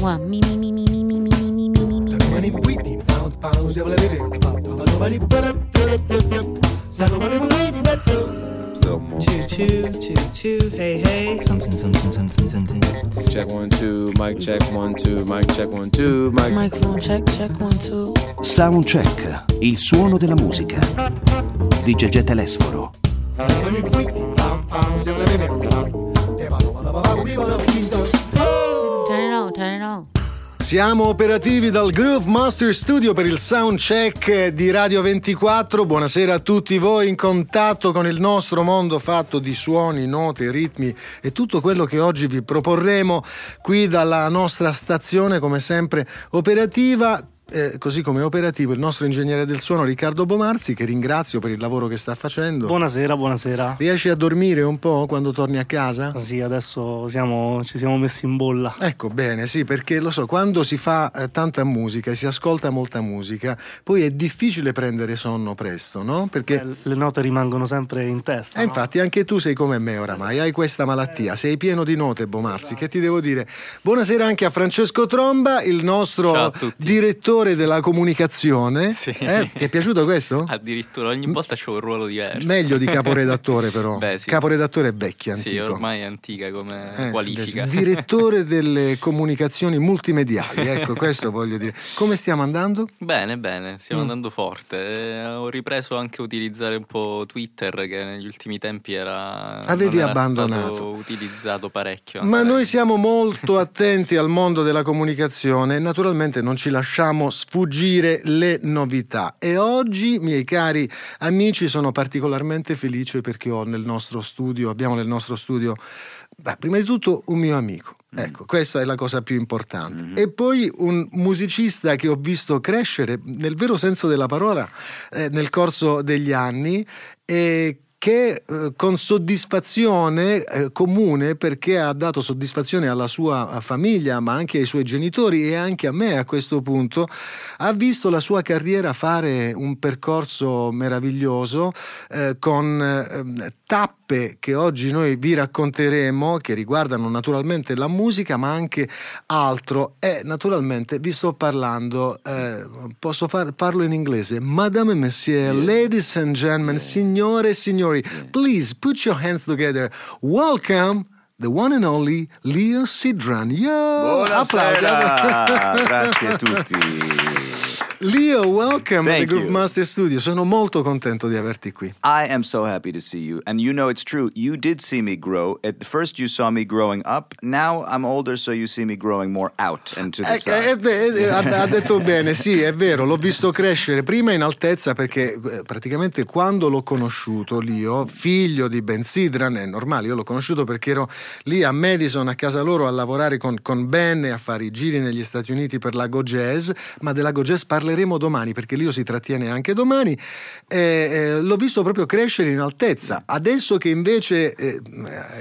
Mua, mi, mi, mi, mi, mi, mi, mi, mi, mi, mi, mi, mi. Choo choo, choo choo, hey hey. Something, something, something, something. Check one, two, mic check one, two, mic check. Microphone check, check one, two. Soundcheck, il suono della musica. Di Gegè Telesforo. Siamo operativi dal Groove Master Studio per il sound check di Radio 24. Buonasera a tutti voi in contatto con il nostro mondo fatto di suoni, note, ritmi e tutto quello che oggi vi proporremo qui dalla nostra stazione, come sempre operativa. Eh, così come operativo il nostro ingegnere del suono Riccardo Bomarzi, che ringrazio per il lavoro che sta facendo. Buonasera, buonasera. Riesci a dormire un po' quando torni a casa? Sì, adesso siamo- ci siamo messi in bolla. Ecco bene, sì, perché lo so, quando si fa eh, tanta musica e si ascolta molta musica, poi è difficile prendere sonno presto, no? Perché Eh, Le note rimangono sempre in testa. eh, no? infatti anche tu sei come me oramai, hai questa malattia, sei pieno di note, Bomarzi, che ti devo dire? Buonasera anche a Francesco Tromba, il nostro a direttore della comunicazione. Sì. Eh, Ti è piaciuto questo? Addirittura ogni volta c'ho un ruolo diverso. Meglio di caporedattore però. Beh, sì. Caporedattore è vecchio, Sì, antico. ormai è antica come Eh, qualifica. Direttore delle comunicazioni multimediali, ecco questo voglio dire. Come stiamo andando? Bene, bene, stiamo Mm. andando forte. Eh, ho ripreso anche a utilizzare un po' Twitter che negli ultimi tempi era Avevi era abbandonato. stato utilizzato parecchio. Ma noi siamo molto attenti al mondo della comunicazione e naturalmente non ci lasciamo sfuggire le novità. E oggi, miei cari amici, sono particolarmente felice perché ho nel nostro studio, abbiamo nel nostro studio, beh, prima di tutto un mio amico. Ecco, questa è la cosa più importante. E poi un musicista che ho visto crescere, nel vero senso della parola, eh, nel corso degli anni e che eh, con soddisfazione eh, comune perché ha dato soddisfazione alla sua famiglia ma anche ai suoi genitori e anche a me a questo punto ha visto la sua carriera fare un percorso meraviglioso eh, con eh, tappe che oggi noi vi racconteremo che riguardano naturalmente la musica ma anche altro. E naturalmente vi sto parlando eh, posso far, parlo in inglese. Madame monsieur ladies and gentlemen signore e signori please put your hands together. Welcome the one and only Leo Sidran. Yo! Buonasera, grazie a tutti. Leo welcome Thank al Groove you. Master Studio sono molto contento di averti qui I am so happy to see you. And you know it's true. You did see me grow. At first you saw me growing up. Now I'm older, so you see me growing more out and to the Eh, side. eh, eh, ha, ha detto bene, sì, è vero, l'ho visto crescere prima in altezza perché eh, praticamente quando l'ho conosciuto, Lio, figlio di Ben Sidran, è normale, io l'ho conosciuto perché ero lì a Madison, a casa loro, a lavorare con, con Ben e a fare i giri negli Stati Uniti per la Go Jazz, ma della Go Jazz parleremo domani perché Lio si trattiene anche domani. Eh, eh, l'ho visto proprio crescere in altezza. Adesso che invece eh,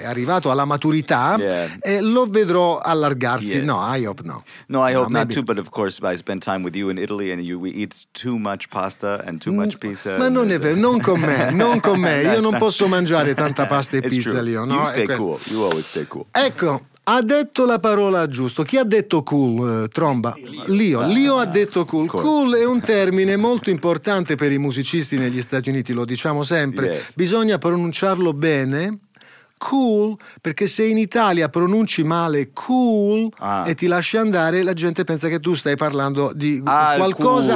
è arrivato alla maturità, Yeah. eh, lo vedrò allargarsi. Yes. No, I hope no. No, I No, hope not maybe- too. But of course, I spend time with you in Italy, and you we eat too much pasta and too much pizza. Mm, Ma and non è vero, non con me, non con me. Io non posso mangiare tanta pasta e pizza. Lio. No? You stay cool. You always stay cool. Ecco, ha detto la parola giusto. Chi ha detto cool, eh, Tromba? Lio. Lio ha detto cool. Cool è un termine molto importante per i musicisti negli Stati Uniti, lo diciamo sempre. Yes. Bisogna pronunciarlo bene. Cool, perché se in Italia pronunci male cool Ah. e ti lasci andare, la gente pensa che tu stai parlando di Al qualcosa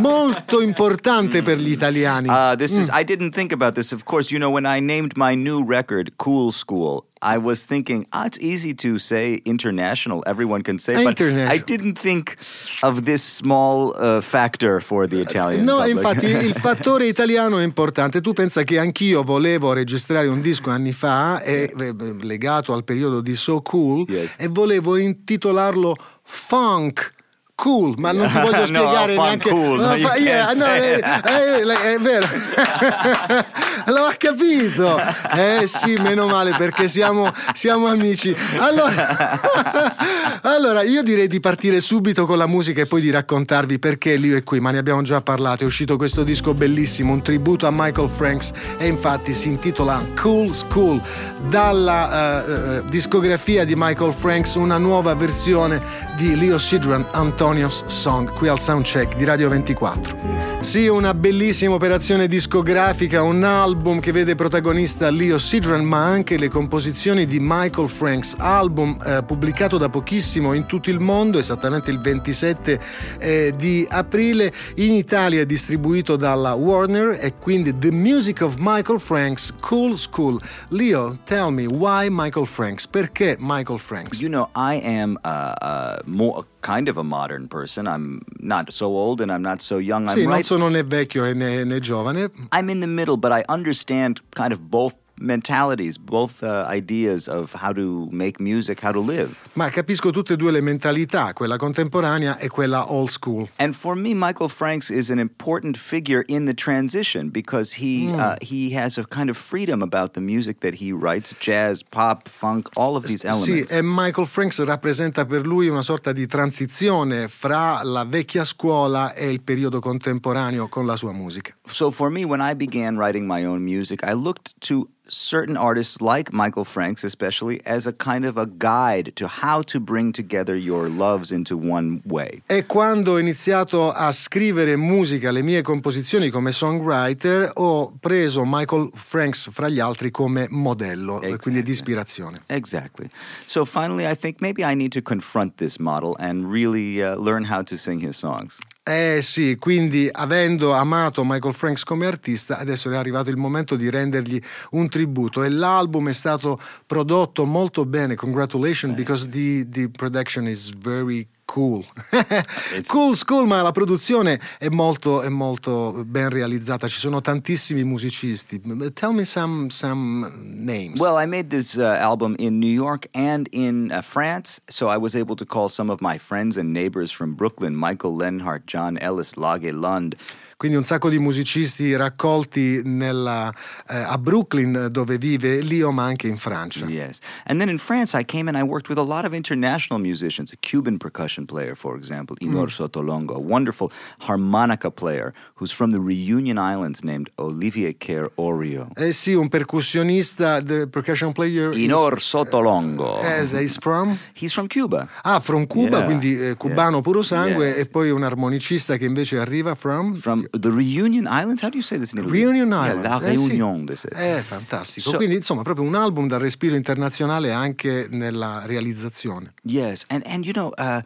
molto importante per gli italiani. Uh, this Mm. is. I didn't think about this. Of course, you know when I named my new record "Cool School," I was thinking, ah, it's easy to say international. Everyone can say, but. I didn't think of this small uh, factor for the Italian. No, public. infatti il fattore italiano è importante. Tu pensa che anch'io volevo registrare un disco anni fa, e, eh, legato al periodo di So Cool, Yes. e volevo intitolarlo Funk. Cool, ma non ti voglio spiegare neanche. cool, no, you yeah, can't no, say eh, eh, è vero. L'ho capito. Eh sì, meno male perché siamo, siamo amici. Allora, allora, io direi di partire subito con la musica e poi di raccontarvi perché Lio è qui, ma ne abbiamo già parlato. È uscito questo disco bellissimo, un tributo a Michael Franks e infatti si intitola Cool School. Dalla uh, uh, discografia di Michael Franks, una nuova versione di Leo Sidran, Antonios Song, qui al Soundcheck di Radio 24. Sì, una bellissima operazione discografica, un album che vede protagonista Leo Sidran, ma anche le composizioni di Michael Franks, album eh, pubblicato da pochissimo in tutto il mondo, esattamente il 27 eh, di aprile, in Italia distribuito dalla Warner e quindi The Music of Michael Franks, Cool School. Leo, tell me why Michael Franks? Perché Michael Franks? You know, I am uh, uh, more kind of a modern person. I'm not so old and I'm not so young. I'm sì, right. non sono né vecchio né, né giovane. I'm in the middle, but I understand kind of both mentalities, both uh, ideas of how to make music, how to live. Ma capisco tutte e due le mentalità, quella contemporanea e quella old school. And for me, Michael Franks is an important figure in the transition because he Mm. uh, he has a kind of freedom about the music that he writes, jazz, pop, funk, all of these Sì, elements. e Michael Franks rappresenta per lui una sorta di transizione fra la vecchia scuola e il periodo contemporaneo con la sua musica. So for me, when I began writing my own music, I looked to certain artists like Michael Franks, especially, as a kind of a guide to how to bring together your loves into one way. E quando ho iniziato a scrivere musica, le mie composizioni come songwriter, ho preso Michael Franks fra gli altri come modello, eh, quindi di ispirazione. Exactly. So finally, I think maybe I need to confront this model and really uh, learn how to sing his songs. Eh sì, quindi avendo amato Michael Franks come artista, adesso è arrivato il momento di rendergli un tributo e l'album è stato prodotto molto bene, congratulations, because the, the production is very cool. cool school, ma la produzione è molto, è molto ben realizzata, ci sono tantissimi musicisti. Tell me some, some names. Well, I made this uh, album in New York and in uh, France, so I was able to call some of my friends and neighbors from Brooklyn Michael Lenhart, John Ellis, Lage Lund. Quindi un sacco di musicisti raccolti nella, eh, a Brooklyn dove vive Leo, ma anche in Francia. Yes. And then in France, I came and I worked with a lot of international musicians. A Cuban percussion player, for example, Inor Sotolongo, a wonderful harmonica player who's from the Reunion Islands named Olivier Kerr Orio. Eh sì, un percussionista, the percussion player. Inor Sotolongo. Yes, he's from? He's from Cuba. Ah, from Cuba, Yeah, quindi eh, cubano yeah. puro sangue, Yes. e poi un armonicista che invece arriva from? From the Reunion Islands? How do you say this in Italy? Reunion Yeah, Island. La Eh, sì. Eh, fantastico. So- quindi insomma proprio un album dal respiro internazionale anche nella realizzazione. Yes, and and you know, uh,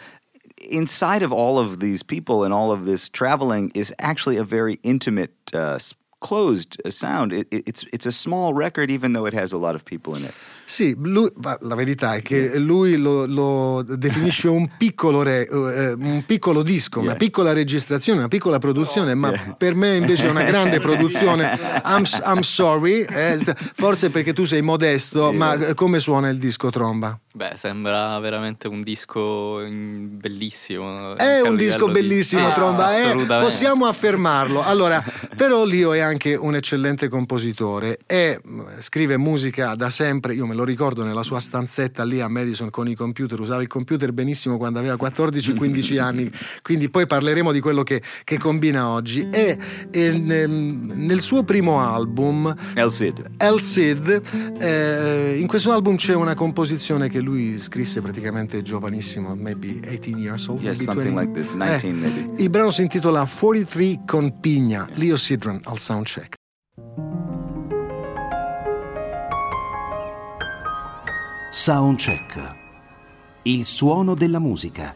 inside of all of these people and all of this traveling is actually a very intimate, uh, closed uh, sound. It, it, it's it's a small record, even though it has a lot of people in it. Sì, lui- la verità è che lui lo, lo definisce un piccolo, re- eh, un piccolo disco, una Yeah. piccola registrazione, una piccola produzione, ma per me invece è una grande produzione. I'm, I'm sorry, eh, forse perché tu sei modesto, ma eh, come suona il disco tromba? Beh, sembra veramente un disco mm, bellissimo. È un disco livello di- bellissimo, Sì, Tromba, eh, assolutamente. possiamo affermarlo. Allora, però Lio è anche un eccellente compositore e mh, scrive musica da sempre. Io me lo ricordo nella sua stanzetta lì a Madison con i computer, usava il computer benissimo quando aveva 14-15 anni, quindi poi parleremo di quello che, che combina oggi. E, e, nel suo primo album, El Cid. El Cid, eh, in questo album c'è una composizione che lui scrisse praticamente giovanissimo, maybe 18 years old. Yes, something 20. like this, 19 Eh, maybe. Il brano si intitola 43 con Pigna, Leo Sidran al soundcheck. Soundcheck. Il suono della musica.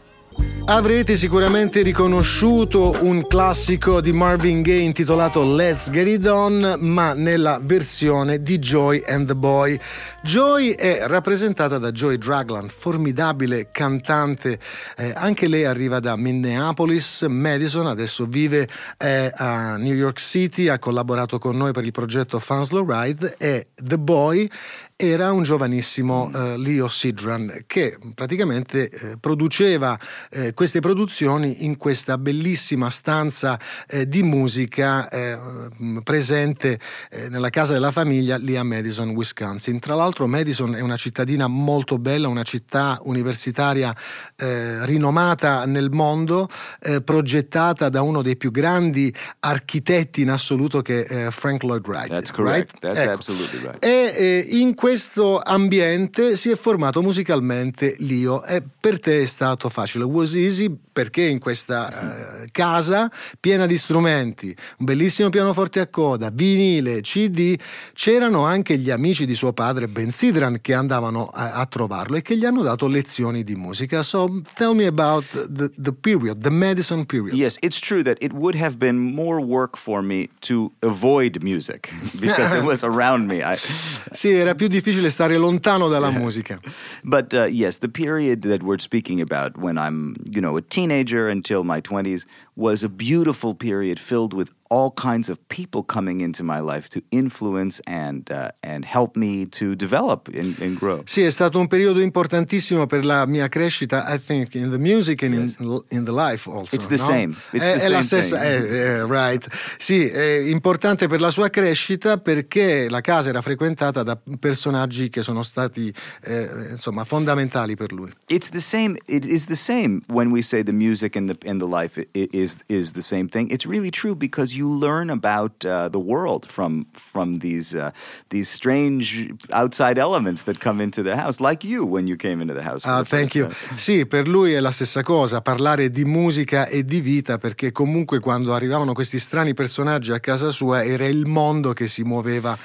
Avrete sicuramente riconosciuto un classico di Marvin Gaye intitolato Let's Get It On, ma nella versione di Joy and the Boy. Joy è rappresentata da Joy Dragland, formidabile cantante, eh, anche lei arriva da Minneapolis, Madison, adesso vive eh, a New York City, ha collaborato con noi per il progetto Fanslow Ride e The Boy era un giovanissimo eh, Leo Sidran che praticamente eh, produceva eh, queste produzioni in questa bellissima stanza eh, di musica eh, presente eh, nella casa della famiglia lì a Madison, Wisconsin. Tra l'altro Madison è una cittadina molto bella, una città universitaria rinomata nel mondo, progettata da uno dei più grandi architetti in assoluto che è Frank Lloyd Wright. That's correct. Right? That's ecco. absolutely right. E eh, in questo ambiente si è formato musicalmente Lio e per te è stato facile. Was easy perché in questa eh, casa piena di strumenti, un bellissimo pianoforte a coda, vinile, CD, c'erano anche gli amici di suo padre Ben Sidran che andavano a, a trovarlo e che gli hanno dato lezioni di musica. So tell me about the, the period, the Madison period. Yes, it's true that it would have been more work for me to avoid music because it was around me. I, sì, era più difficile stare lontano dalla musica. But uh, yes, the period that we're speaking about when I'm, you know, a teenager until my 20s was a beautiful period filled with all kinds of people coming into my life to influence and, uh, and help me to develop and, and, grow. Sì, è stato un periodo importantissimo per la mia crescita, I think, in the music and yes. in, in, the life also. It's the no? same. It's è, the è same la stessa, è, right. Sì, è importante per la sua crescita perché la casa era frequentata da personaggi che sono stati, eh, insomma, fondamentali per lui. It's the same, it is the same when we say the music and the, and the life is, is the same thing. It's really true because you learn about uh, the world from from these uh, these strange outside elements that come into the house, like you when you came into the house. Ah, thank you. Sì, per lui è la stessa cosa, parlare di musica e di vita, perché comunque quando arrivavano questi strani personaggi a casa sua era il mondo che si muoveva.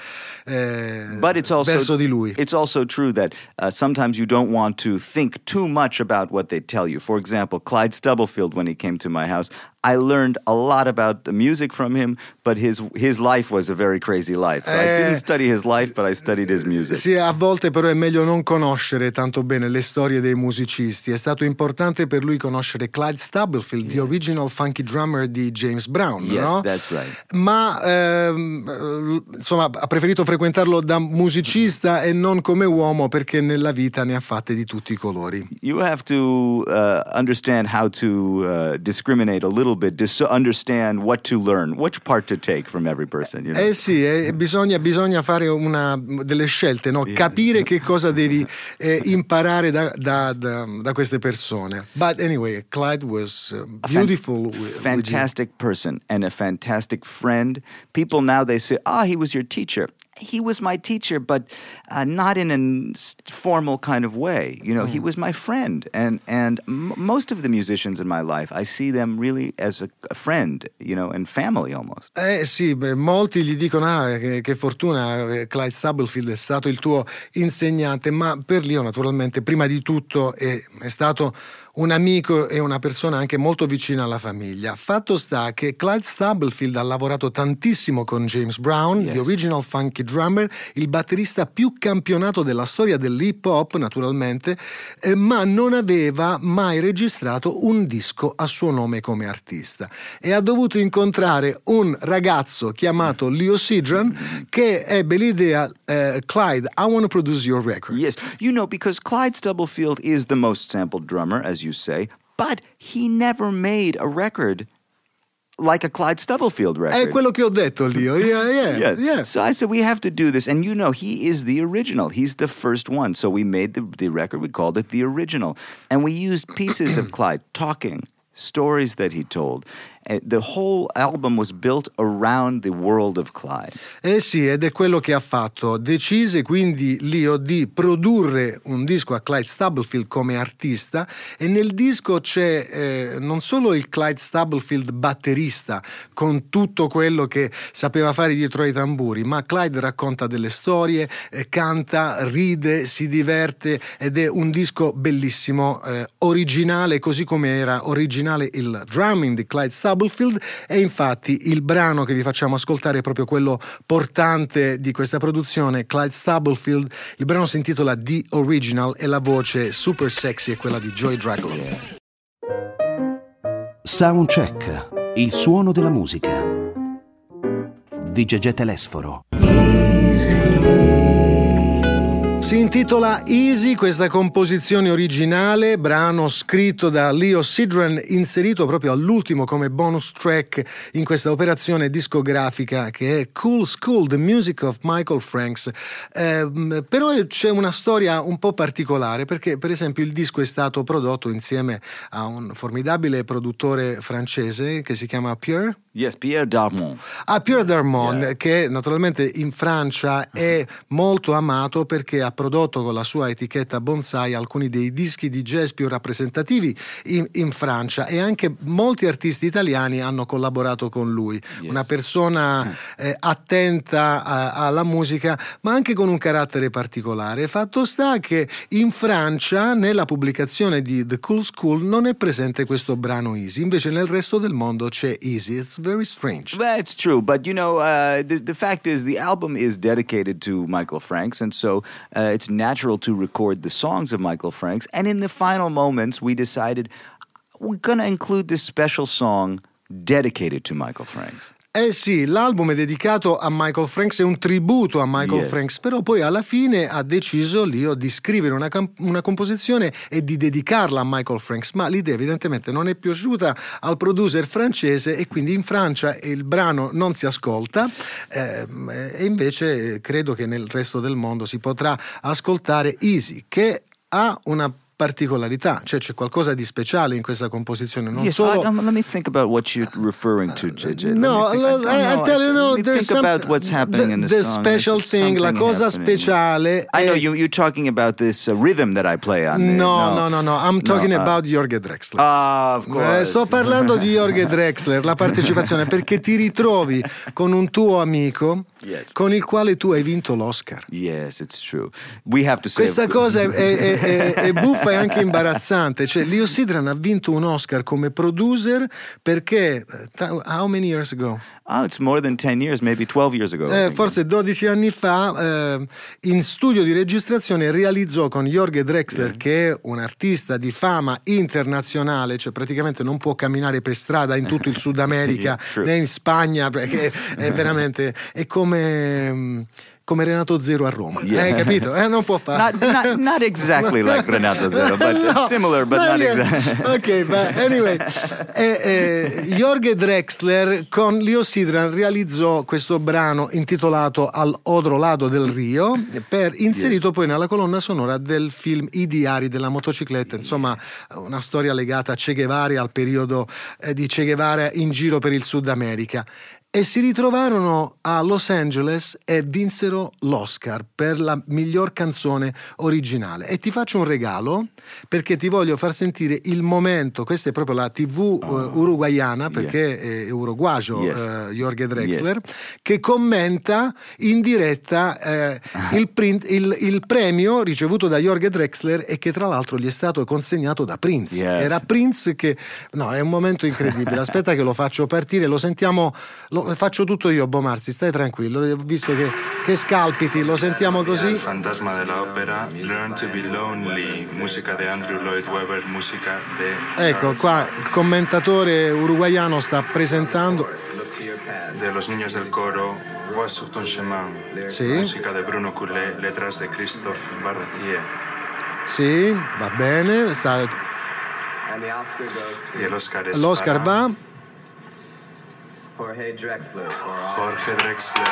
Eh, But it's also, verso di lui. It's also true that uh, sometimes you don't want to think too much about what they tell you. For example, Clyde Stubblefield, when he came to my house, I learned a lot about the music from him, but his, his life was a very crazy life. So eh, I didn't study his life, but I studied his music. Sì, a volte però è meglio non conoscere tanto bene le storie dei musicisti. È stato importante per lui conoscere Clyde Stubblefield, yeah. the original funky drummer di James Brown. Yes, no? that's right. Ma ehm, insomma, ha preferito frequentarlo da musicista e non come uomo perché nella vita ne ha fatte di tutti i colori. You have to uh, understand how to uh, discriminate a little bit, to understand what to learn, which part to take from every person. You know? Eh sì, eh, bisogna, bisogna, fare una, delle scelte, no? capire che cosa devi eh, imparare da, da, da, da, queste persone. But anyway, Clyde was uh, beautiful. A fan- fantastic person and a fantastic friend. People now they say, ah, oh, he was your teacher he was my teacher, but uh, not in a formal kind of way. You know, mm. he was my friend, and and m- most of the musicians in my life, I see them really as a, a friend, you know, and family almost. Eh sì, beh, molti gli dicono ah, che, che, fortuna eh, Clyde Stubblefield è stato il tuo insegnante, ma per Leo naturalmente prima di tutto è, è stato un amico e una persona anche molto vicina alla famiglia. Fatto sta che Clyde Stubblefield ha lavorato tantissimo con James Brown, yes. the original funky drummer, il batterista più campionato della storia dell'hip hop, naturalmente, eh, ma non aveva mai registrato un disco a suo nome come artista. E ha dovuto incontrare un ragazzo chiamato Leo Sidran che ebbe l'idea, eh, Clyde, I want to produce your record. Yes, you know, because Clyde Stubblefield is the most sampled drummer, as you you say, but he never made a record like a Clyde Stubblefield record. È quello che ho detto, Leo. Oh, yeah, yeah, yeah, yeah. So I said, we have to do this. And you know, he is the original. He's the first one. So we made the, the record, we called it The Original. And we used pieces of Clyde talking, stories that he told. The whole album was built around the world of Clyde. Eh sì, ed è quello che ha fatto. Decise quindi Leo di produrre un disco a Clyde Stubblefield come artista e nel disco c'è eh, non solo il Clyde Stubblefield batterista con tutto quello che sapeva fare dietro ai tamburi, ma Clyde racconta delle storie, eh, canta, ride, si diverte ed è un disco bellissimo, eh, originale così come era originale il drumming di Clyde Stubblefield Stubblefield e infatti il brano che vi facciamo ascoltare è proprio quello portante di questa produzione, Clyde Stubblefield. Il brano si intitola The Original e la voce super sexy è quella di Joy Dragon. Soundcheck, il suono della musica di Gegè Telesforo. Si intitola Easy, questa composizione originale, brano scritto da Leo Sidran, inserito proprio all'ultimo come bonus track in questa operazione discografica che è Cool School, The Music of Michael Franks. Eh, però c'è una storia un po' particolare perché per esempio il disco è stato prodotto insieme a un formidabile produttore francese che si chiama Pierre Yes, Pierre Darmon. Ah, Pierre Darmon, Yeah. che naturalmente in Francia è molto amato perché ha prodotto con la sua etichetta Bonsai alcuni dei dischi di jazz più rappresentativi in, in Francia e anche molti artisti italiani hanno collaborato con lui. Yes. Una persona eh, attenta a- alla musica, ma anche con un carattere particolare. Fatto sta che in Francia, nella pubblicazione di The Cool School, non è presente questo brano Easy, invece nel resto del mondo c'è Easy. It's very strange. It's true, but you know, uh, the the fact is, the album is dedicated to Michael Franks, and so uh, it's natural to record the songs of Michael Franks. And in the final moments, we decided we're gonna include this special song dedicated to Michael Franks. Eh sì, l'album è dedicato a Michael Franks, è un tributo a Michael Yes. Franks, però poi alla fine ha deciso Leo di scrivere una, cam- una composizione e di dedicarla a Michael Franks, ma l'idea evidentemente non è piaciuta al producer francese e quindi in Francia il brano non si ascolta ehm, e invece credo che nel resto del mondo si potrà ascoltare Easy, che ha una particolarità, cioè c'è qualcosa di speciale in questa composizione, non yes, solo... I- um, let me think about what you're referring to, JJ. No, think. I don't I, tell you, no, Let there's think some, about what's happening the, in the, the song. special thing, la cosa happening. speciale. I know you. You're talking about this uh, rhythm that I play on. the- No, no, no, no, I'm talking uh, about Jorge Drexler. Ah, of Eh, course. sto parlando di Jorge Drexler, la partecipazione, perché ti ritrovi con un tuo amico Yes. con il quale tu hai vinto l'Oscar. Yes, it's true. We have to say Questa cosa è, è- è- è buffa e anche imbarazzante. Cioè, Leo Sidran ha vinto un Oscar come producer perché. eh, How many years ago? Oh, it's more than 10 years, maybe 12 years ago. Eh, forse 12 anni fa, eh, in studio di registrazione, realizzò con Jorge Drexler, che è un artista di fama internazionale, cioè praticamente non può camminare per strada in tutto il Sud America né in Spagna, perché è veramente è come. Mm, come Renato Zero a Roma, Yeah. hai capito? Eh, non può fare. Not, not, not exactly like Renato Zero, but No, similar, but no, not yeah. exactly. Ok, but anyway, eh, eh, Jorge Drexler con Leo Sidran realizzò questo brano intitolato Al Odro Lado del Rio, per, inserito poi nella colonna sonora del film I diari della motocicletta, insomma una storia legata a Che Guevara al periodo eh, di Che Guevara in giro per il Sud America. E si ritrovarono a Los Angeles e vinsero l'Oscar per la miglior canzone originale. E ti faccio un regalo perché ti voglio far sentire il momento, questa è proprio la TV eh, uruguayana perché è uruguagio Yes. eh, Jorge Drexler, che commenta in diretta eh, il, prin- il- il premio ricevuto da Jorge Drexler e che tra l'altro gli è stato consegnato da Prince. Yes. Era Prince che... No, è un momento incredibile. Aspetta che lo faccio partire, lo sentiamo... Lo faccio tutto io, Bomarzi, stai tranquillo. Visto che, che scalpiti, lo sentiamo così. fantasma de la ópera, Learn to be Lonely, música de Andrew Lloyd Webber, música de Ecco, qua il commentatore uruguaiano sta presentando... de los niños del coro, Voix sur ton chemin, Sí. música de Bruno Coulet, letras de Christophe Barretier. Sì, va bene. sta- es L'Oscar para va. Jorge Drexler for all Jorge Drexler.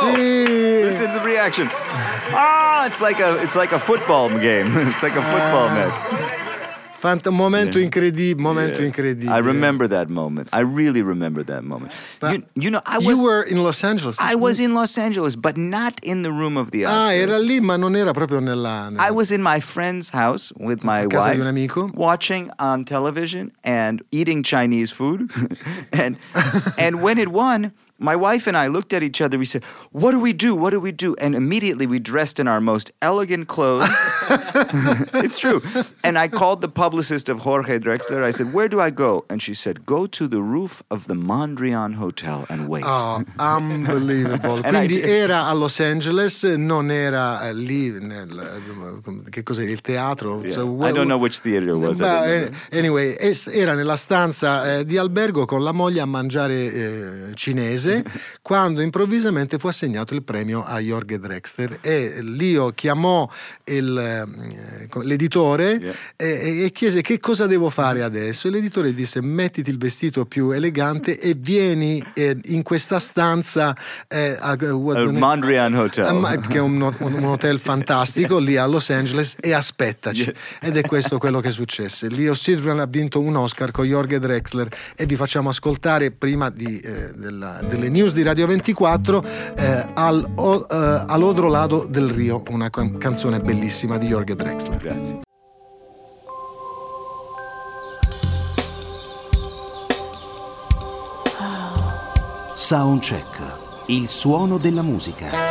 Sì. Listen to the reaction. Ah, it's like a it's like a football game. It's like a football match. Fant- momento Yeah. incredibile, momento Yeah. incredibile. I remember that moment. I really remember that moment. You, you know, I was You were in Los Angeles. I was in Los Angeles, but not in the room of the Oscars. Ah, era lì, ma non era proprio nella. nella- I was in my friend's house with my wife, di un amico. watching on television and eating Chinese food. and and when it won, my wife and I looked at each other. We said, "What do we do? What do we do?" And immediately we dressed in our most elegant clothes it's true. And I called the publicist of Jorge Drexler. I said, Where do I go? And she said, Go to the roof of the Mondrian Hotel and wait. Oh, unbelievable. And I Quindi did- era a Los Angeles, non era eh, lì nel che cos'era il teatro? Yeah. So, I don't know which theater it was. I eh, anyway, era nella stanza eh, di albergo con la moglie a mangiare eh, cinese quando improvvisamente fu assegnato il premio a Jorge Drexler. E Lio chiamò il, eh, l'editore Yeah. e, e chiese che cosa devo fare adesso? E l'editore disse mettiti il vestito più elegante e vieni eh, in questa stanza eh, a, Al Mondrian Hotel. Ma- che è un, un hotel fantastico lì a Los Angeles e aspettaci. Ed è questo quello che successe. Leo Sidran ha vinto un Oscar con Jorge Drexler e vi facciamo ascoltare prima di, eh, della- delle news di Radio 24 eh, al, o- eh, all'Odro Lado del Rio una can- canzone bellissima di Jorge Drexler Grazie. Soundcheck. Il suono della musica.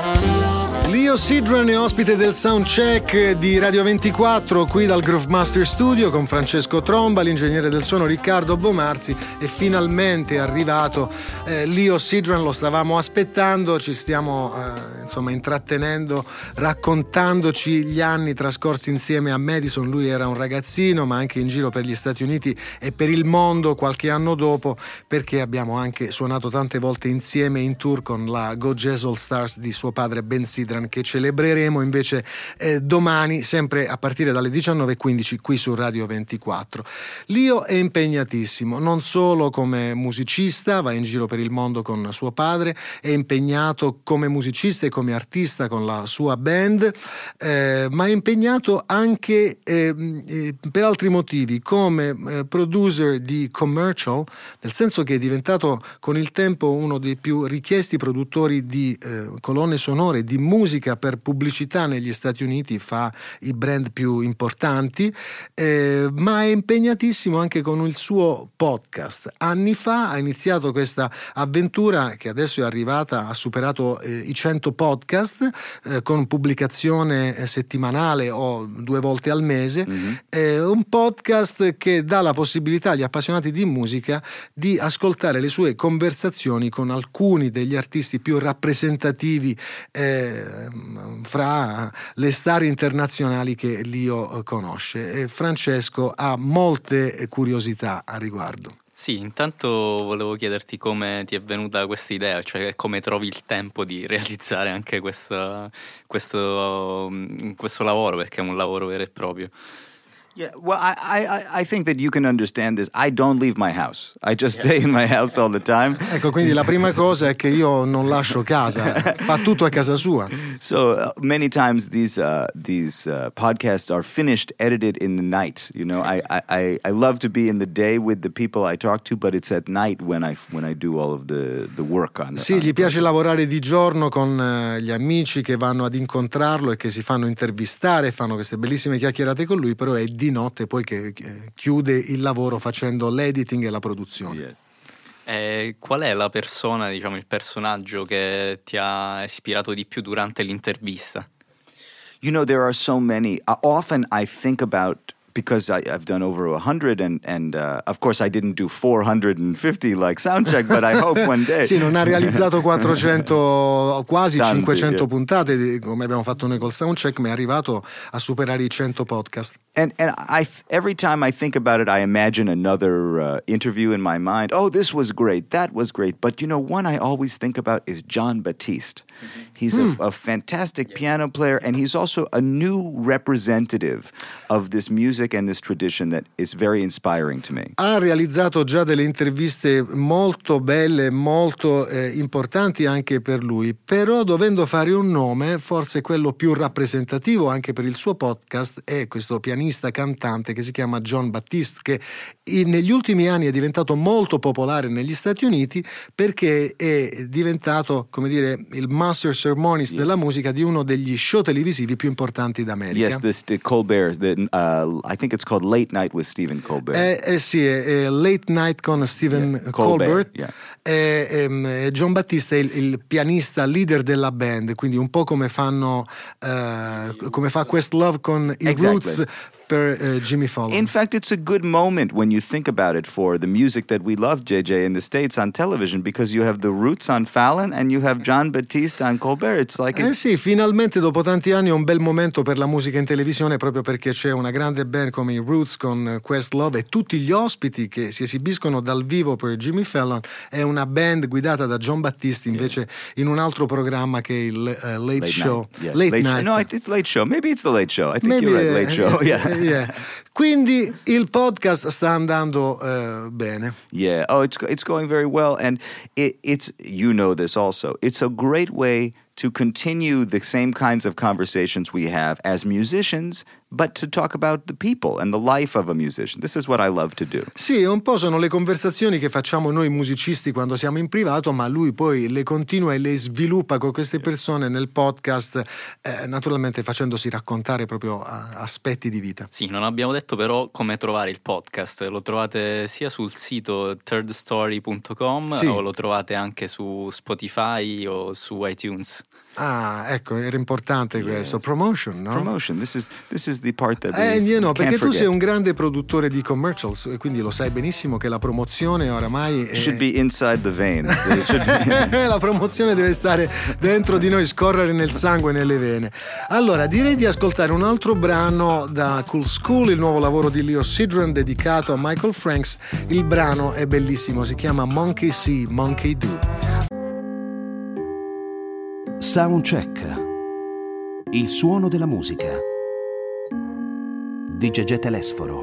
Leo Sidran è ospite del soundcheck di Radio 24 qui dal Groove Master Studio con Francesco Tromba, l'ingegnere del suono Riccardo Bomarzi e finalmente è arrivato eh, Leo Sidran, lo stavamo aspettando, ci stiamo eh, insomma intrattenendo, raccontandoci gli anni trascorsi insieme a Madison, lui era un ragazzino ma anche in giro per gli Stati Uniti e per il mondo qualche anno dopo perché abbiamo anche suonato tante volte insieme in tour con la Go Jazz All Stars di suo padre Ben Sidran che celebreremo invece eh, domani sempre a partire dalle 19.15 qui su Radio 24. Lio è impegnatissimo, non solo come musicista, va in giro per il mondo con suo padre, è impegnato come musicista e come artista con la sua band, eh, ma è impegnato anche eh, eh, per altri motivi come eh, producer di commercial, nel senso che è diventato con il tempo uno dei più richiesti produttori di eh, colonne sonore, di musica per pubblicità negli Stati Uniti, fa i brand più importanti, eh, ma è impegnatissimo anche con il suo podcast. Anni fa ha iniziato questa avventura che adesso è arrivata, ha superato eh, i 100 podcast eh, con pubblicazione eh, settimanale o due volte al mese, eh, un podcast che dà la possibilità agli appassionati di musica di ascoltare le sue conversazioni con alcuni degli artisti più rappresentativi eh, fra le star internazionali che Lio conosce. E Francesco ha molte curiosità a riguardo. Sì, intanto volevo chiederti come ti è venuta questa idea, cioè come trovi il tempo di realizzare anche questa- questo, mm, questo lavoro, perché è un lavoro vero e proprio. Yeah, well, I, I, I- think that you can understand this. I don't leave my house. I just stay in my house all the time. Ecco, quindi la prima cosa è che io non lascio casa, fa tutto a casa sua. So uh, many times these uh, these uh, podcasts are finished, edited in the night. You know, I, I- I, love to be in the day with the people I talk to, but it's at night when I when I do all of the, the work on the. Sì, on gli piace lavorare di giorno con eh, gli amici che vanno ad incontrarlo e che si fanno intervistare, fanno queste bellissime chiacchierate con lui, però è di notte poi che eh, chiude il lavoro facendo l'editing e la produzione. Yes. E qual è la persona, diciamo, il personaggio che ti ha ispirato di più durante l'intervista? You know, there are so many. Uh, often I think about because I, I've done over a hundred, and and uh, of course I didn't do four hundred and fifty like Soundcheck, but I hope one day. Sì, non ha realizzato 400, quasi Tanti, 500 yeah. puntate di- come abbiamo fatto noi col Soundcheck, ma è arrivato a superare i 100 podcast. And and I every time I think about it, I imagine another uh, interview in my mind. Oh, this was great, that was great. But you know, one I always think about is John Batiste. He's a, a fantastic piano player, and he's also a new representative of this music and this tradition that is very inspiring to me. Ha realizzato già delle interviste molto belle, molto eh, importanti anche per lui, però dovendo fare un nome, forse quello più rappresentativo anche per il suo podcast è questo pianista cantante che si chiama John Baptiste, che negli ultimi anni è diventato molto popolare negli Stati Uniti perché è diventato, come dire, il master sermonist della musica di uno degli show televisivi più importanti d'America. Yes, this the Colbert. The uh, I think it's called Late Night with Stephen Colbert. Eh, eh sì, è Late Night con Stephen Yeah, Colbert. Colbert, yeah. E, ehm, e John Battista è il, il pianista leader della band, quindi un po' come fanno eh, come fa Questlove con i Exactly. Roots per eh, Jimmy Fallon. In fact, it's a good moment when you think about it for the music that we love, JJ, in the States on television because you have the roots on Fallon and you have John Batiste on Colbert. It's like, Eh sì, finalmente dopo tanti anni è un bel momento per la musica in televisione proprio perché c'è una grande band come i Roots con Questlove e tutti gli ospiti che si esibiscono dal vivo per Jimmy Fallon è una band guidata da John Battisti invece in un altro programma che è il eh, Late, late Show. night. Yeah, Late Show. Night. No, it's Late Show. Maybe it's the Late Show. I think Maybe, you're right. Late eh, Show. eh, Yeah. Yeah. Quindi il podcast sta andando eh, bene. Yeah. Oh, it's it's going very well, and it, it's you know this also. It's a great way to continue the same kinds of conversations we have as musicians, but to talk about the people and the life of a musician. This is what I love to do. Sì, un po' sono le conversazioni che facciamo noi musicisti quando siamo in privato, ma lui poi le continua e le sviluppa con queste persone nel podcast, eh, naturalmente facendosi raccontare proprio a- aspetti di vita. Sì, non abbiamo detto però come trovare il podcast. Lo trovate sia sul sito thirdstory.com Sì. o lo trovate anche su Spotify o su iTunes. Ah, ecco, era importante questo. Promotion, no? Promotion. This is this is the part that Eh, io no, perché tu forget. sei un grande produttore di commercials e quindi lo sai benissimo che la promozione oramai è... Should be inside the vein. Be- la promozione deve stare dentro di noi, scorrere nel sangue e nelle vene. Allora, direi di ascoltare un altro brano da Cool School, il nuovo lavoro di Leo Sidran dedicato a Michael Franks. Il brano è bellissimo, si chiama Monkey See, Monkey Do. Soundcheck. Il suono della musica. Di Gegè Telesforo.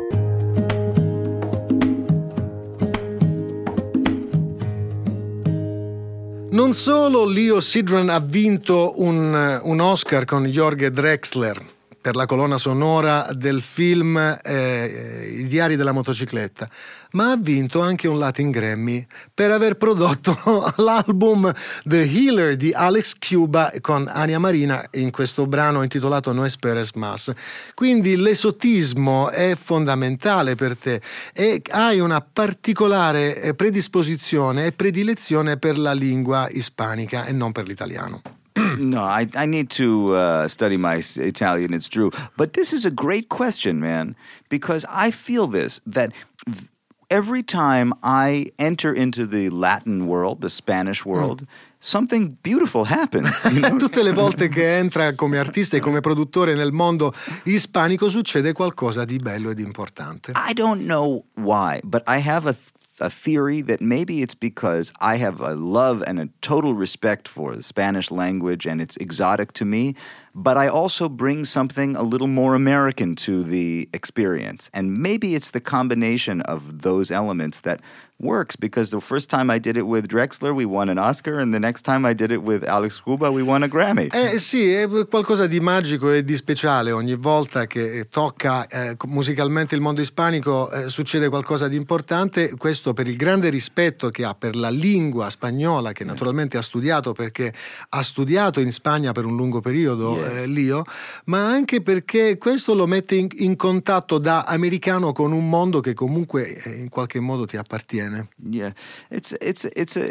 Non solo Leo Sidran ha vinto un, un Oscar con Jorge Drexler per la colonna sonora del film eh, I diari della motocicletta, ma ha vinto anche un Latin Grammy per aver prodotto l'album The Healer di Alex Cuba con Ania Marina in questo brano intitolato No Esperes Mas. Quindi l'esotismo è fondamentale per te e hai una particolare eh, predisposizione e predilezione per la lingua ispanica e non per l'italiano. no, I, I need to uh, study my Italian, it's true. But this is a great question, man, because I feel this that th- every time I enter into the Latin world, the Spanish hmm. world, something beautiful happens. You know? Tutte le volte che entra come artista e come produttore nel mondo ispanico succede qualcosa di bello e di importante. I don't know why, but I have a, th- a theory that maybe it's because I have a love and a total respect for the Spanish language and it's exotic to me, but I also bring something a little more American to the experience. And maybe it's the combination of those elements that works because the first time I did it with Drexler, we won an Oscar, and the next time I did it with Alex Cuba, we won a Grammy. Eh sì, è qualcosa di magico e di speciale. Ogni volta che tocca eh, musicalmente il mondo ispanico eh, succede qualcosa di importante. Questo per il grande rispetto che ha per la lingua spagnola, che naturalmente ha studiato perché ha studiato in Spagna per un lungo periodo, Yes. eh, Lio, ma anche perché questo lo mette in, in contatto da americano con un mondo che comunque eh, in qualche modo ti appartiene. Yeah, it's it's it's a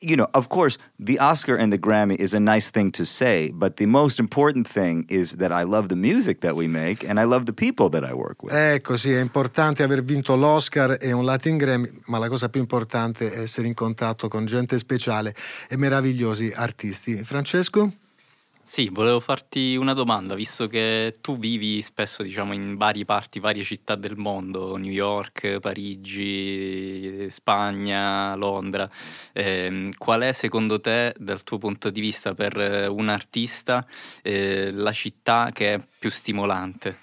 you know of course the Oscar and the Grammy is a nice thing to say, but the most important thing is that I love the music that we make and I love the people that I work with. Ecco, sì, è importante aver vinto l'Oscar e un Latin Grammy, ma la cosa più importante è essere in contatto con gente speciale e meravigliosi artisti. Francesco? Sì, volevo farti una domanda, visto che tu vivi spesso, diciamo, in varie parti, varie città del mondo, New York, Parigi, Spagna, Londra. ehm, qual è secondo te, dal tuo punto di vista, per eh, un artista, eh, la città che è più stimolante?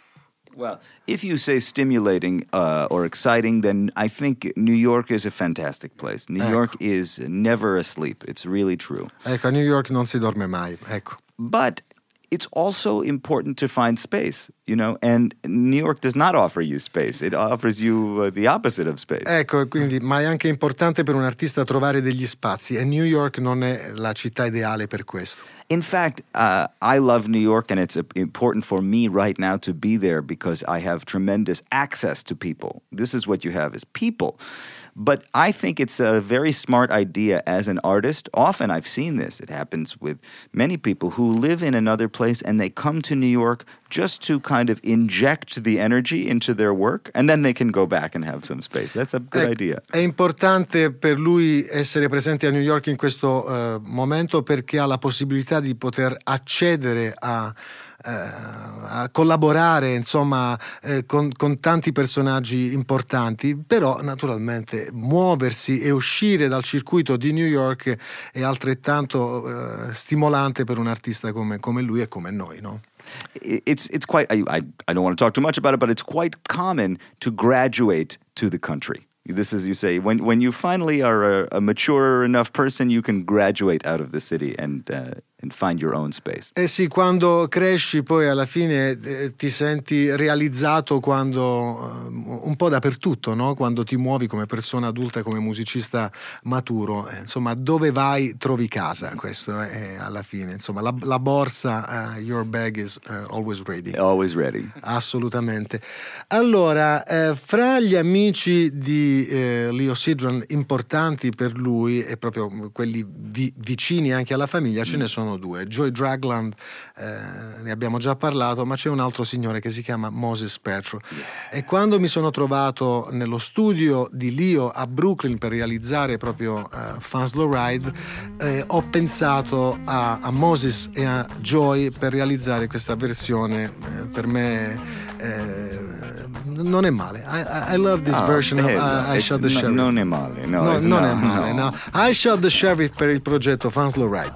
Well, if you say stimulating uh, or exciting, then I think New York is a fantastic place. New Ecco. York is never asleep. It's really true. Ecco, a New York non si dorme mai, ecco. But it's also important to find space you know, and New York does not offer you space. It offers you uh, the opposite of space. Ecco, quindi, ma è anche importante per un artista trovare degli spazi e New York non è la città ideale per questo. In fact, uh, I love New York, and it's uh, important for me right now to be there because I have tremendous access to people. This is what you have: is people. But I think it's a very smart idea as an artist. Often I've seen this. It happens with many people who live in another place and they come to New York just to kind of inject the energy into their work and then they can go back and have some space. That's a good Ecco, idea. È importante per lui essere presente a New York in questo eh, momento perché ha la possibilità di poter accedere a, eh, a collaborare insomma eh, con, con tanti personaggi importanti, però naturalmente muoversi e uscire dal circuito di New York è altrettanto eh, stimolante per un artista come, come lui e come noi. No? It's, it's quite, I, I don't want to talk too much about it, but it's quite common to graduate to the country. This is, you say, when, when you finally are a, a mature enough person, you can graduate out of the city and, uh, find your own space. Eh sì, quando cresci poi alla fine eh, ti senti realizzato quando, eh, un po' dappertutto, no? quando ti muovi come persona adulta come musicista maturo. Eh, insomma, dove vai trovi casa, questo è alla fine. Insomma, la, la borsa, eh, your bag is eh, always ready. Always ready. Assolutamente. Allora, eh, fra gli amici di Leo Sidran importanti per lui e proprio quelli vi- vicini anche alla famiglia ce ne sono due. Joy Dragland, eh, ne abbiamo già parlato, ma c'è un altro signore che si chiama Moses Petro. E quando mi sono trovato nello studio di Leo a Brooklyn per realizzare proprio eh, Fans Low Ride, eh, ho pensato a, a Moses e a Joy per realizzare questa versione eh, per me eh, non è male. I, I- love this Ah, version of eh, I, I Shot the no- Sheriff. non è male, no, No, non no, è male, no. I Shot the Sheriff per il progetto Fanslow Ride.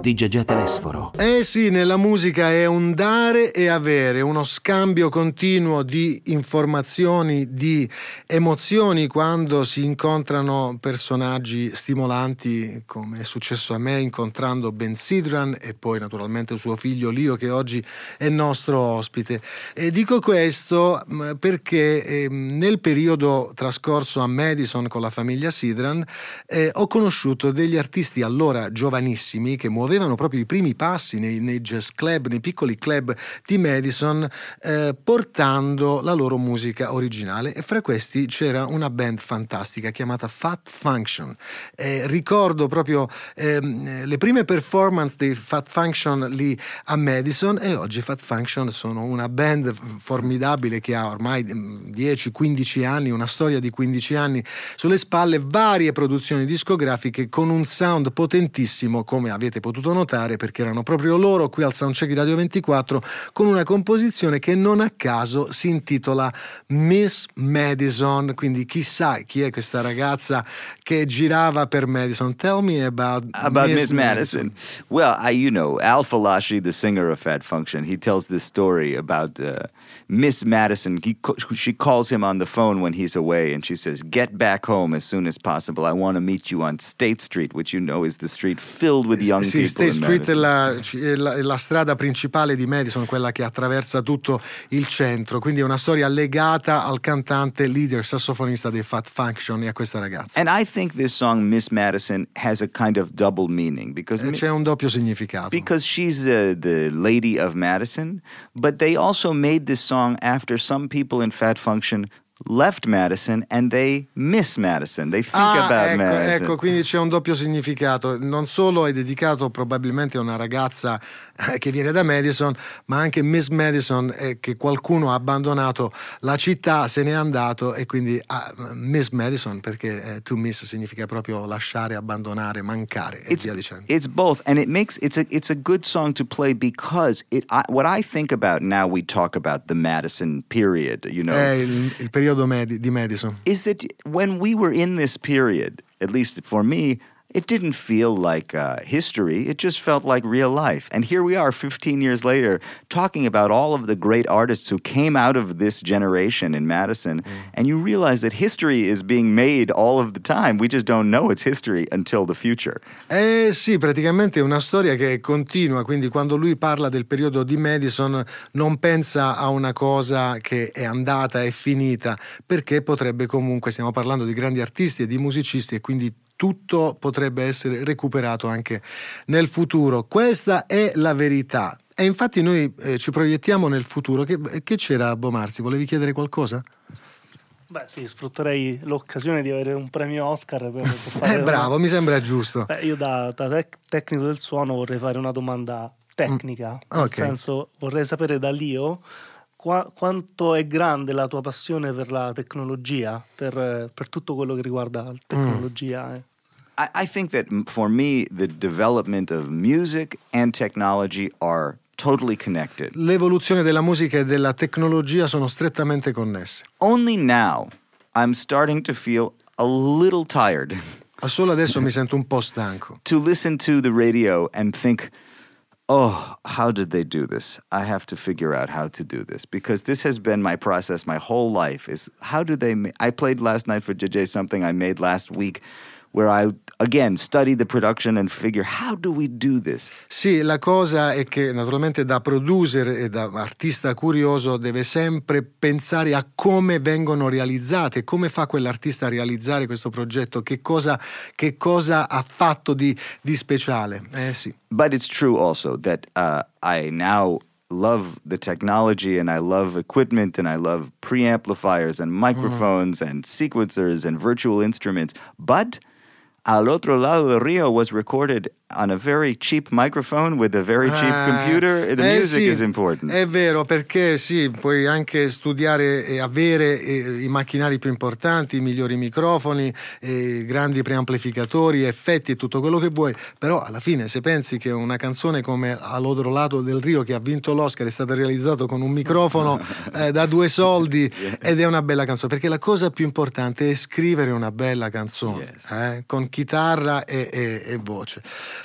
Di Gegè Telesforo. Eh sì, nella musica è un dare e avere, uno scambio continuo di informazioni, di emozioni quando si incontrano personaggi stimolanti, come è successo a me incontrando Ben Sidran e poi naturalmente suo figlio Lio che oggi è nostro ospite. E dico questo mh, perché ehm, nel periodo trascorso a Madison con la famiglia Sidran eh, ho conosciuto degli artisti allora giovanissimi che muovevano proprio i primi passi nei, nei jazz club, nei piccoli club di Madison, eh, portando la loro musica originale e fra questi c'era una band fantastica chiamata Fat Function. Eh, ricordo proprio ehm, le prime performance dei Fat Function lì a Madison e oggi Fat Function sono una band formidabile che ha ormai mm, 10-15 anni, una storia di 15 anni sulle spalle, varie produzioni discografiche con un sound potentissimo come avete potuto notare perché erano proprio loro qui al Soundcheck di Radio 24 con una composizione che non a caso si intitola Miss Madison, quindi chissà chi è questa ragazza che girava per Madison. Tell me about, About Miss Madison. Well, I, you know, Al Falashi, the singer of Fat Function, he tells this story about uh, Miss Madison. He, she calls him on the phone when he's away, and she says, "Get back home as soon as possible. I want to meet you on State Street, which you know is the street filled with young Sì, people." State Street è la, è la- è la strada principale di Madison, quella che attraversa tutto il centro, quindi è una storia legata al cantante leader sassofonista dei Fat Function e a questa ragazza. And I think this song, Miss Madison, has a kind of double meaning because E mi- C'è un doppio significato. because she's uh, the lady of Madison, but they also made this song after some people in Fat Function left Madison and they miss Madison. They think Ah, about ecco, Madison. ecco, quindi c'è un doppio significato. Non solo è dedicato probabilmente a una ragazza eh, che viene da Madison, ma anche Miss Madison eh, che qualcuno ha abbandonato la città, se n'è andato e quindi ah, Miss Madison perché eh, to miss significa proprio lasciare, abbandonare, mancare e It's, via dicendo. it's both, and it makes it's a it's a good song to play because it. I, what I think about now, we talk about the Madison period, you know, È il, il periodo di Madison. is it when we were in this period, at least for me, it didn't feel like uh, history. It just felt like real life. And here we are 15 years later talking about all of the great artists who came out of this generation in Madison. And you realize that history is being made all of the time. We just don't know it's history until the future. Eh sì, praticamente è una storia che continua, quindi quando lui parla del periodo di Madison non pensa a una cosa che è andata e finita, perché potrebbe comunque, stiamo parlando di grandi artisti e di musicisti e quindi tutto potrebbe essere recuperato anche nel futuro. Questa è la verità. E infatti noi eh, ci proiettiamo nel futuro. Che, che c'era Bomarzi? Volevi chiedere qualcosa? Beh, sì, sfrutterei l'occasione di avere un premio Oscar per, Eh, una- bravo, mi sembra giusto. Beh, io da, da tec- tecnico del suono vorrei fare una domanda tecnica, Mm, nel ok. senso vorrei sapere da Lio qua- quanto è grande la tua passione per la tecnologia, per, per tutto quello che riguarda la tecnologia. eh. I, I think that for me, the development of music and technology are totally connected. L'evoluzione della musica e della tecnologia sono strettamente connesse. Only now I'm starting to feel a little tired Ma Solo adesso mi sento un po' stanco. to listen to the radio and think, oh, how did they do this? I have to figure out how to do this because this has been my process my whole life is how do they ma- I played last night for JJ something I made last week where I again study the production and figure how do we do this? Sì, la cosa è che naturalmente da producer e da artista curioso deve sempre pensare a come vengono realizzate, come fa quell'artista a realizzare questo progetto, che cosa, che cosa ha fatto di, di speciale. Eh sì. But it's true also that uh, I now love the technology and I love equipment and I love preamplifiers and microphones and sequencers and virtual instruments. But Al Otro Lado del Rio was recorded on a very cheap microphone with a very cheap Ah, computer. The eh music sì, is important. È vero, perché sì, puoi anche studiare e avere eh, i macchinari più importanti, i migliori microfoni, eh, grandi preamplificatori, effetti e tutto quello che vuoi, però alla fine se pensi che una canzone come All'Otro Lato del Rio che ha vinto l'Oscar è stata realizzata con un microfono eh, da due soldi ed è una bella canzone, perché la cosa più importante è scrivere una bella canzone, Yes. eh, con chitarra e, e- e voce.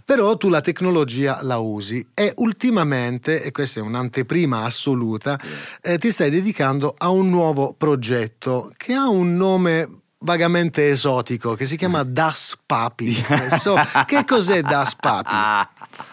Però tu la tecnologia la usi e ultimamente, e questa è un'anteprima assoluta, eh, ti stai dedicando a un nuovo progetto che ha un nome vagamente esotico che si chiama Das Papi. So- che cos'è Das Papi?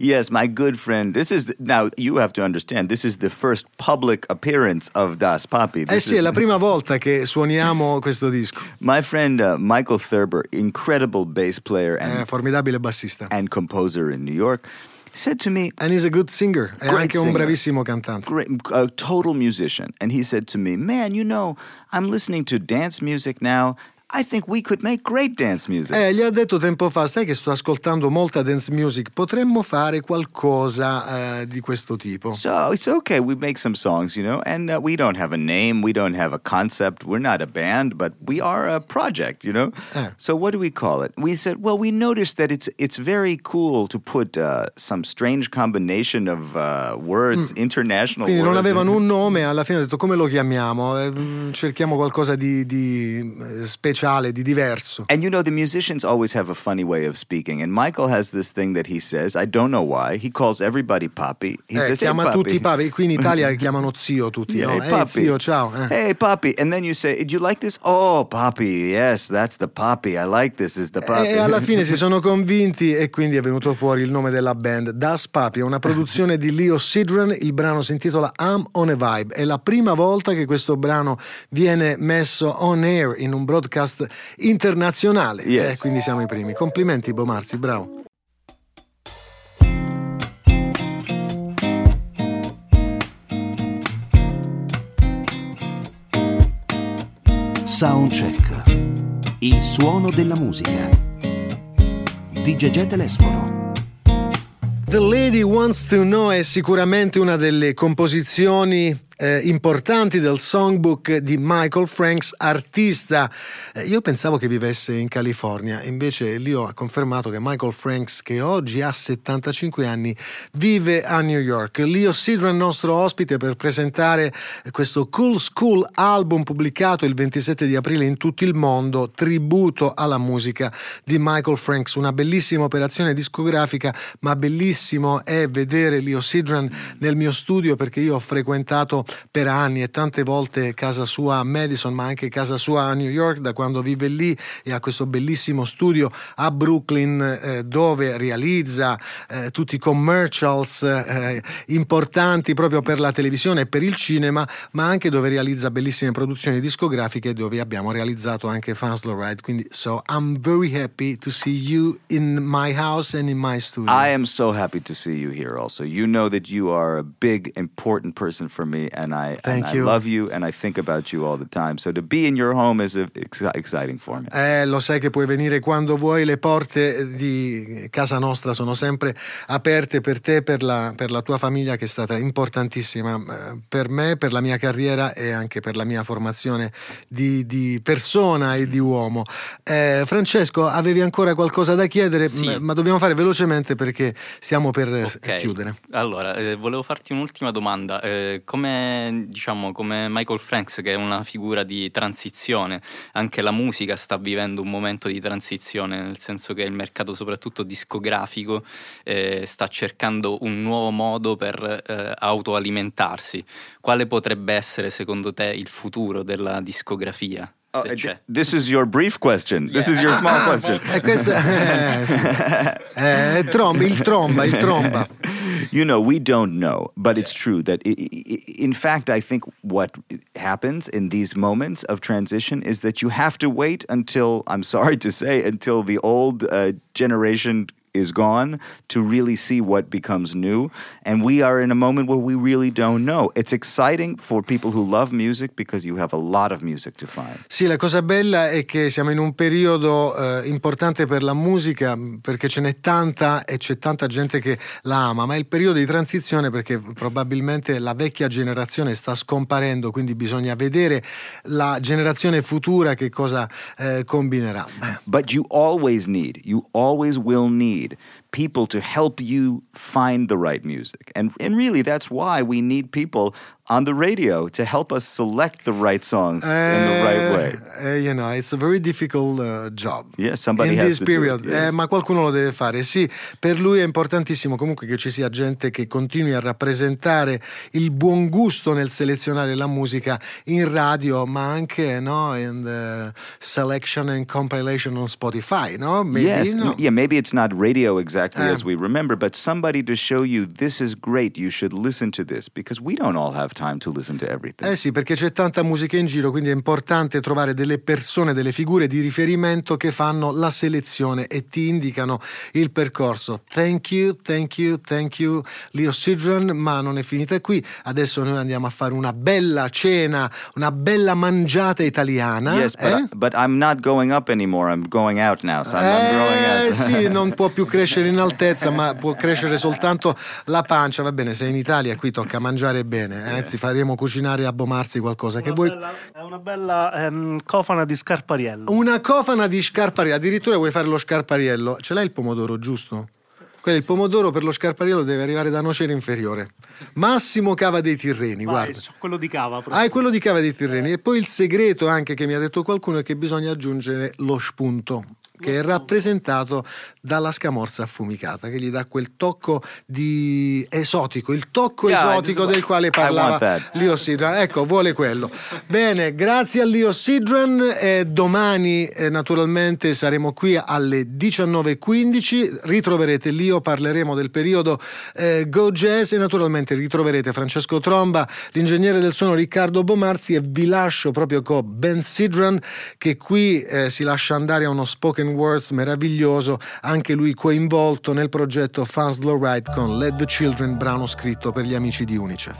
yes, my good friend. This is now you have to understand. This is the first public appearance of Das Papi. Eh This sì, è la prima volta che suoniamo questo disco. My friend uh, Michael Thurber, incredible bass player and, formidabile bassista. and composer in New York, said to me, And he's a good singer, Great anche un singer. bravissimo cantante. great, a total musician, and he said to me, "Man, you know, I'm listening to dance music now. I think we could make great dance music." Eh, gli ha detto tempo fa, sai che sto ascoltando molta dance music, potremmo fare qualcosa eh, di questo tipo. So it's okay. We make some songs, you know, and uh, we don't have a name, we don't have a concept. We're not a band, but we are a project, you know. Eh. So what do we call it? We said, well, we noticed that it's it's very cool to put uh, some strange combination of uh, words, international Quindi non words. avevano un nome, alla fine ha detto come lo chiamiamo? Eh, mm, cerchiamo qualcosa di, di, eh, speciale, di diverso. And you know, the musicians always have a funny way of speaking. And Michael has this thing that he says. I don't know why. He calls everybody Papi. He Eh, says, hey, chiama Papi. tutti papi, qui in Italia chiamano zio tutti, Yeah, no? hey, Ehi, Papi. zio, ciao. eh. Hey, Papi. And then you say, Do you like this? Oh, Papi. Yes, that's the Papi. I like this. Is the Papi. E alla fine si sono convinti e quindi è venuto fuori il nome della band. Das Papi è una produzione di Leo Sidran, il brano si intitola I'm on a Vibe. È la prima volta che questo brano viene messo on air in un broadcast internazionale. Yes. Eh, quindi siamo i primi. Complimenti Bomarzi, bravo. Soundcheck. Il suono della musica. Di Gegè Telesforo. The Lady Wants to Know è sicuramente una delle composizioni eh, importanti del songbook di Michael Franks, artista. Eh, io pensavo che vivesse in California, invece Leo ha confermato che Michael Franks, che oggi ha 75 anni, vive a New York. Leo Sidran, nostro ospite, per presentare questo Cool School album pubblicato il 27 di aprile in tutto il mondo, tributo alla musica di Michael Franks, una bellissima operazione discografica, ma bellissimo è vedere Leo Sidran nel mio studio perché io ho frequentato per anni e tante volte casa sua a Madison, ma anche casa sua a New York da quando vive lì e ha questo bellissimo studio a Brooklyn eh, dove realizza eh, tutti i commercials eh, importanti proprio per la televisione e per il cinema, ma anche dove realizza bellissime produzioni discografiche dove abbiamo realizzato anche Fans Ride. Quindi so I'm very happy to see you in my house and in my studio. I am so happy to see you here also. You know that you are a big, important person for me, and I, Thank and you. I love you and I think about you all the time. So to be in your home is uh, ex- exciting for me. Eh, lo sai che puoi venire quando vuoi, le porte di casa nostra sono sempre aperte per te, per la, per la tua famiglia che è stata importantissima eh, per me, per la mia carriera e anche per la mia formazione di, di persona e di uomo. Eh, Francesco, avevi ancora qualcosa da chiedere, Sì. Ma dobbiamo fare velocemente perché stiamo per eh, Ok. chiudere. Allora, eh, volevo farti un'ultima domanda. Eh, come, diciamo, come Michael Franks, che è una figura di transizione, anche la musica sta vivendo un momento di transizione, nel senso che il mercato, soprattutto discografico, eh, sta cercando un nuovo modo per eh, autoalimentarsi. Quale potrebbe essere, secondo te, il futuro della discografia? Oh, th- this is your brief question. This is your small question. E questo eh. Eh, trom- il tromba, il tromba. you know, we don't know, but it's true that, i i in fact, I think what happens in these moments of transition is that you have to wait until, I'm sorry to say, until the old uh, generation is gone to really see what becomes new. And we are in a moment where we really don't know. It's exciting for people who love music because you have a lot of music to find. Sì, la cosa bella è che siamo in un periodo eh, importante per la musica perché ce n'è tanta e c'è tanta gente che la ama, ma è il periodo di transizione perché probabilmente la vecchia generazione sta scomparendo, quindi bisogna vedere la generazione futura che cosa eh, combinerà. But you always need, you always will need people to help you find the right music. And and really that's why we need people on the radio to help us select the right songs in the right way. Eh, you know, it's a very difficult uh, job. Yeah, somebody In has this to do it, period, yes. Eh, ma qualcuno lo deve fare. Sì, per lui è importantissimo comunque che ci sia gente che continui a rappresentare il buon gusto nel selezionare la musica in radio, ma anche no, in the selection and compilation on Spotify, no? Maybe, yes, no? yeah, maybe it's not radio exactly as we remember, but somebody to show you this is great, you should listen to this because we don't all have time to listen to everything. Eh sì, perché c'è tanta musica in giro, quindi è importante trovare delle persone, delle figure di riferimento che fanno la selezione e ti indicano il percorso. Thank you, thank you, thank you, Leo Sidran, ma non è finita qui. Adesso noi andiamo a fare una bella cena, una bella mangiata italiana. Yes, but, eh? but I'm not going up anymore. I'm going out now. So I'm, I'm Eh out. sì, non può più crescere in altezza, ma può crescere soltanto la pancia. Va bene, sei in Italia, qui tocca mangiare bene. eh, Anzi, faremo cucinare a Bomarzi qualcosa. Che Una vuoi? bella- è una bella ehm, cofana di scarpariello. Una cofana di scarpariello, addirittura vuoi fare lo scarpariello? Ce l'hai il pomodoro, giusto? Quello, il pomodoro per lo scarpariello deve arrivare da nocera inferiore. Massimo cava dei Tirreni, Vai, guarda. quello di cava. proprio. Ah, è quello di cava dei Tirreni. E poi il segreto anche che mi ha detto qualcuno è che bisogna aggiungere lo spunto che è rappresentato dalla scamorza affumicata, che gli dà quel tocco di esotico, il tocco Yeah, esotico del quale parlava. Leo Sidran. Ecco, vuole quello. Bene, grazie a Leo Sidran. E domani, eh, naturalmente, saremo qui alle 19.15. Ritroverete Leo, parleremo del periodo eh, Go Jazz e naturalmente ritroverete Francesco Tromba, l'ingegnere del suono Riccardo Bomarzi e vi lascio proprio con Ben Sidran che qui eh, si lascia andare a uno spoken words meraviglioso, anche lui coinvolto nel progetto Fans Low Ride con Let the Children, brano scritto per gli amici di Unicef.